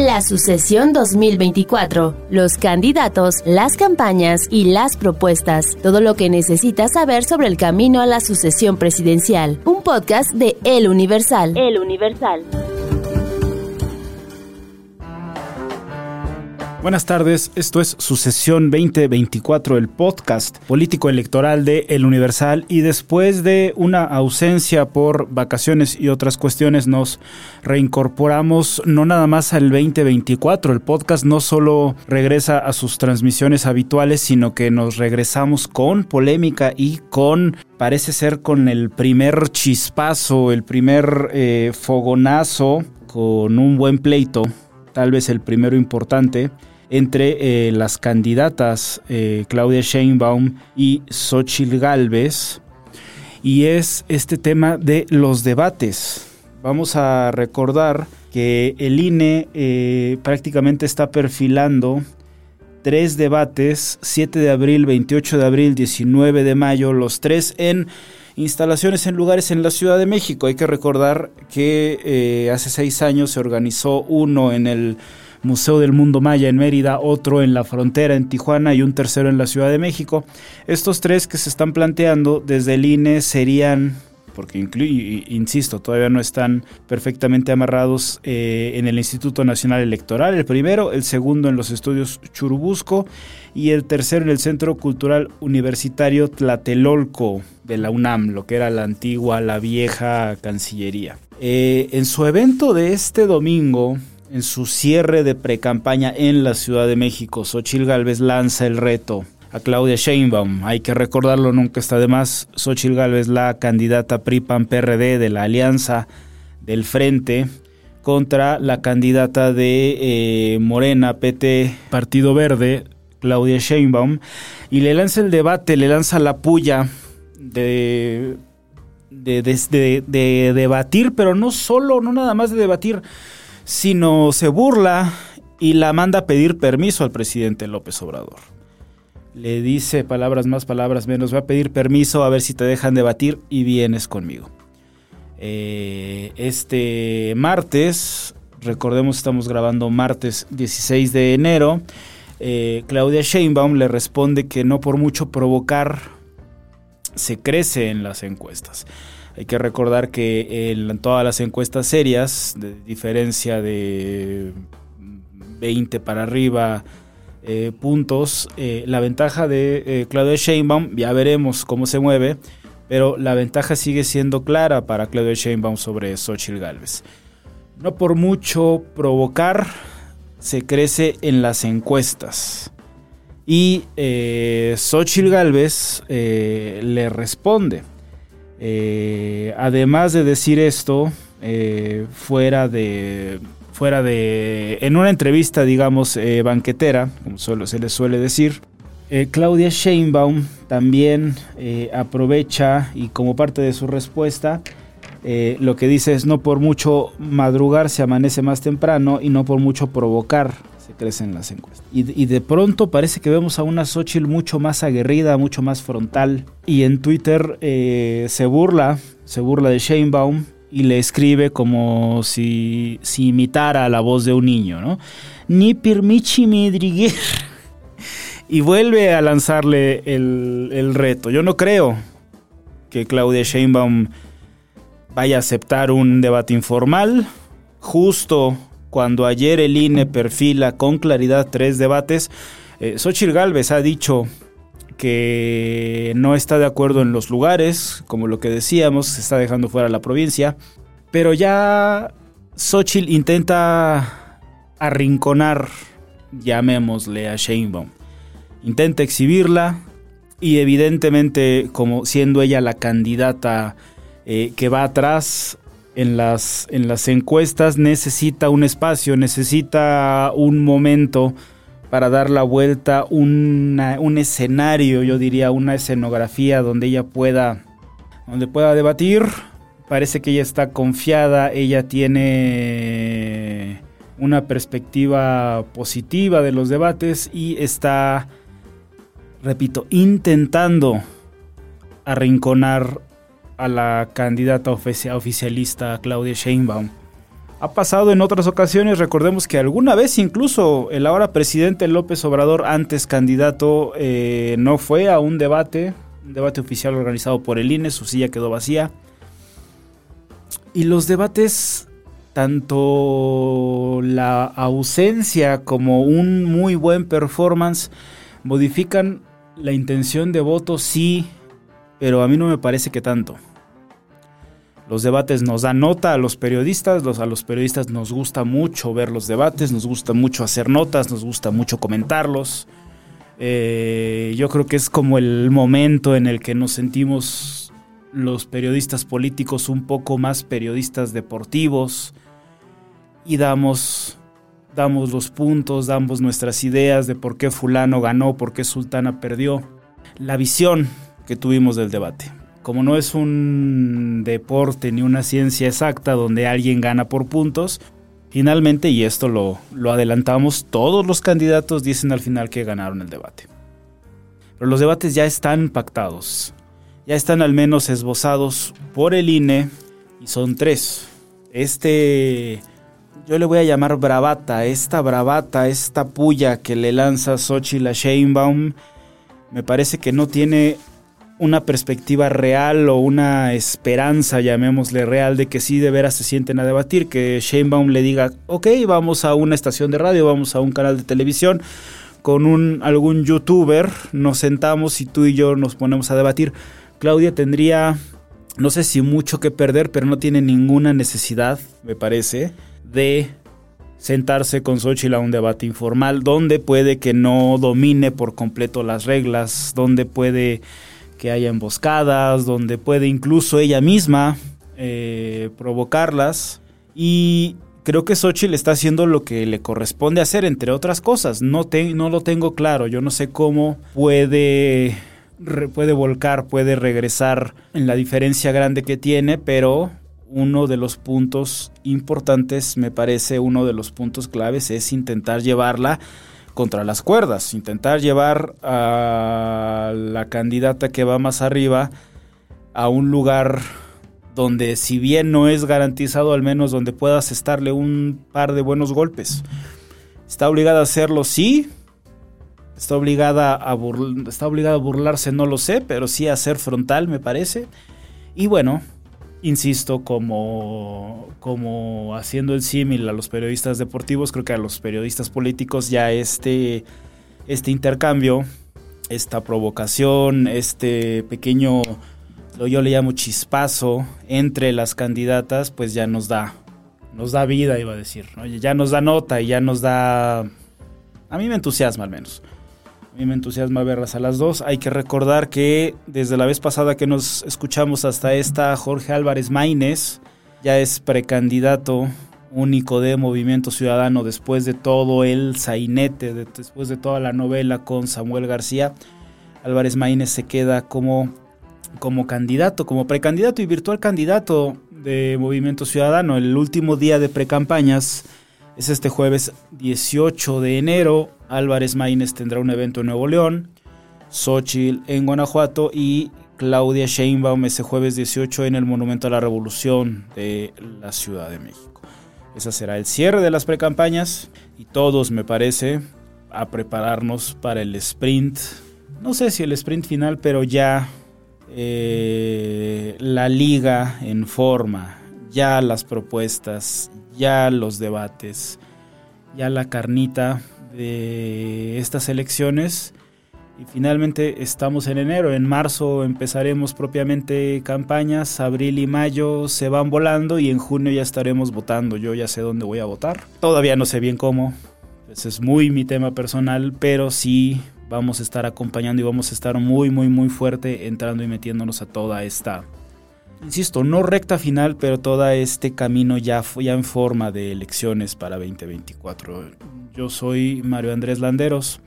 La sucesión 2024, los candidatos, las campañas y las propuestas, todo lo que necesitas saber sobre el camino a la sucesión presidencial. Un podcast de El Universal. El Universal. Buenas tardes, esto es Sucesión 2024, el podcast político electoral de El Universal y después de una ausencia por vacaciones y otras cuestiones nos reincorporamos no nada más al 2024, el podcast no solo regresa a sus transmisiones habituales, sino que nos regresamos con polémica y con, parece ser con el primer chispazo, el primer eh, fogonazo, con un buen pleito tal vez el primero importante, entre eh, las candidatas eh, Claudia Sheinbaum y Xochitl Galvez, y es este tema de los debates. Vamos a recordar que el INE eh, prácticamente está perfilando tres debates, 7 de abril, 28 de abril, 19 de mayo, los tres en instalaciones en lugares en la Ciudad de México. Hay que recordar que hace seis años se organizó uno en el Museo del Mundo Maya en Mérida, otro en la frontera en Tijuana y un tercero en la Ciudad de México. Estos tres que se están planteando desde el INE serían porque insisto, todavía no están perfectamente amarrados eh, en el Instituto Nacional Electoral, el primero, el segundo en los estudios Churubusco y el tercero en el Centro Cultural Universitario Tlatelolco de la UNAM, lo que era la antigua, la vieja Cancillería. Eh, en su evento de este domingo, en su cierre de precampaña en la Ciudad de México, Xochitl Gálvez lanza el reto a Claudia Sheinbaum. Hay que recordarlo, nunca está de más. Xochitl Gálvez, la candidata PRI-PAN-PRD de la Alianza del Frente, contra la candidata de eh, Morena, PT, Partido Verde, Claudia Sheinbaum, y le lanza el debate, le lanza la puya de de, de, debatir, pero no solo, no nada más de debatir, sino se burla y la manda a pedir permiso al presidente López Obrador. Le dice palabras más, palabras menos, va a pedir permiso a ver si te dejan debatir y vienes conmigo. Eh, este martes, recordemos estamos grabando martes 16 de enero, eh, Claudia Sheinbaum le responde que no por mucho provocar se crece en las encuestas. Hay que recordar que en todas las encuestas serias, de diferencia de 20 para arriba eh, puntos, eh, la ventaja de eh, Claudia Sheinbaum, ya veremos cómo se mueve, pero la ventaja sigue siendo clara para Claudia Sheinbaum sobre Xochitl Galvez. No por mucho provocar, se crece en las encuestas. Y eh, Xochitl Galvez le responde. Eh, además de decir esto, eh, fuera de fuera de en una entrevista digamos eh, banquetera como se le suele decir Claudia Sheinbaum también aprovecha y como parte de su respuesta lo que dice es no por mucho madrugar se amanece más temprano y no por mucho provocar crecen las encuestas. Y, de pronto parece que vemos a una Xochitl mucho más aguerrida, mucho más frontal. Y en Twitter eh, se burla, se burla de Sheinbaum y le escribe como si, imitara la voz de un niño, ¿no? Ni pirmichi midriguer. y vuelve a lanzarle el, el reto. Yo no creo que Claudia Sheinbaum vaya a aceptar un debate informal, justo cuando ayer el INE perfila con claridad tres debates, eh, Xochitl Galvez ha dicho que no está de acuerdo en los lugares, como lo que decíamos, se está dejando fuera la provincia, pero ya Xochitl intenta arrinconar, llamémosle a Sheinbaum, intenta exhibirla y evidentemente como siendo ella la candidata eh, que va atrás, en las, en las encuestas necesita un espacio, necesita un momento para dar la vuelta, un escenario, yo diría, una escenografía donde ella pueda, donde pueda debatir. Parece que ella está confiada, ella tiene una perspectiva positiva de los debates y está, repito, intentando arrinconar a la candidata oficialista Claudia Sheinbaum. Ha pasado en otras ocasiones, recordemos que alguna vez incluso el ahora presidente López Obrador, antes candidato, eh, no fue a un debate, un debate oficial organizado por el INE, su silla quedó vacía. Y los debates, tanto la ausencia como un muy buen performance, modifican la intención de voto, sí, pero a mí no me parece que tanto. Los debates nos dan nota a los periodistas, a los periodistas nos gusta mucho ver los debates, nos gusta mucho hacer notas, nos gusta mucho comentarlos. Eh, yo creo que es como el momento en el que nos sentimos los periodistas políticos un poco más periodistas deportivos y damos, damos los puntos, damos nuestras ideas de por qué fulano ganó, por qué Sultana perdió. La visión que tuvimos del debate como no es un deporte ni una ciencia exacta donde alguien gana por puntos, finalmente, y esto lo, lo adelantamos, todos los candidatos dicen al final que ganaron el debate. Pero los debates ya están pactados, ya están al menos esbozados por el INE y son tres. Este, yo le voy a llamar bravata, esta bravata, esta puya que le lanza Xochitl a Sheinbaum, me parece que no tiene una perspectiva real o una esperanza, llamémosle real, de que sí de veras se sienten a debatir, que Sheinbaum le diga, ok, vamos a una estación de radio, vamos a un canal de televisión, con un, algún youtuber, nos sentamos y tú y yo nos ponemos a debatir. Claudia tendría, no sé si mucho que perder, pero no tiene ninguna necesidad, me parece, de sentarse con Xochitl a un debate informal, donde puede que no domine por completo las reglas, donde puede que haya emboscadas, donde puede incluso ella misma eh, provocarlas. Y creo que Xochitl está haciendo lo que le corresponde hacer, entre otras cosas. No, no lo tengo claro, yo no sé cómo puede, puede volcar, puede regresar en la diferencia grande que tiene, pero uno de los puntos importantes, me parece uno de los puntos claves, es intentar llevarla contra las cuerdas, intentar llevar a la candidata que va más arriba a un lugar donde si bien no es garantizado, al menos donde puedas estarle un par de buenos golpes. Está obligada a hacerlo, sí. Está obligada a, está obligada a burlarse, no lo sé, pero sí a ser frontal, me parece. Y bueno, insisto, como, como haciendo el símil a los periodistas deportivos, creo que a los periodistas políticos ya este, este intercambio, esta provocación, este pequeño, yo le llamo chispazo entre las candidatas, pues ya nos da, nos da vida, iba a decir, ya nos da nota y ya nos da, a mí me entusiasma al menos. A mí me entusiasma verlas a las dos. Hay que recordar que desde la vez pasada que nos escuchamos hasta esta, Jorge Álvarez Maínez ya es precandidato único de Movimiento Ciudadano después de todo el sainete, después de toda la novela con Samuel García. Álvarez Maínez se queda como, como candidato, como precandidato y virtual candidato de Movimiento Ciudadano. El último día de precampañas es este jueves 18 de enero. Álvarez Maínez tendrá un evento en Nuevo León, Xochitl en Guanajuato y Claudia Sheinbaum ese jueves 18 en el Monumento a la Revolución de la Ciudad de México. Ese será el cierre de las precampañas y todos, me parece, a prepararnos para el sprint. No sé si el sprint final, pero ya eh, la liga en forma, ya las propuestas, ya los debates, ya la carnita de estas elecciones. Y finalmente estamos en enero, en marzo empezaremos propiamente campañas, abril y mayo se van volando y en junio ya estaremos votando. Yo ya sé dónde voy a votar. Todavía no sé bien cómo, ese es muy mi tema personal, pero sí vamos a estar acompañando y vamos a estar muy, muy, muy fuerte entrando y metiéndonos a toda esta, insisto, no recta final, pero todo este camino ya, ya en forma de elecciones para 2024. Yo soy Mario Andrés Landeros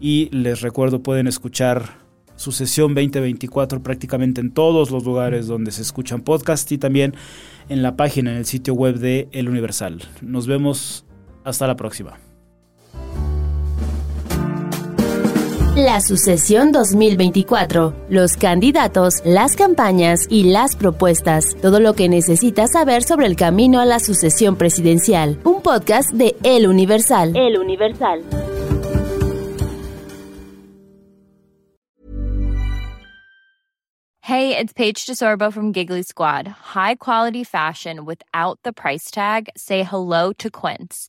y les recuerdo pueden escuchar su sesión 2024 prácticamente en todos los lugares donde se escuchan podcasts y también en la página, en el sitio web de El Universal. Nos vemos hasta la próxima. La sucesión 2024, los candidatos, las campañas y las propuestas, todo lo que necesitas saber sobre el camino a la sucesión presidencial. Un podcast de El Universal. El Universal. Hey, it's Paige DeSorbo from Giggly Squad. High quality fashion without the price tag. Say hello to Quince.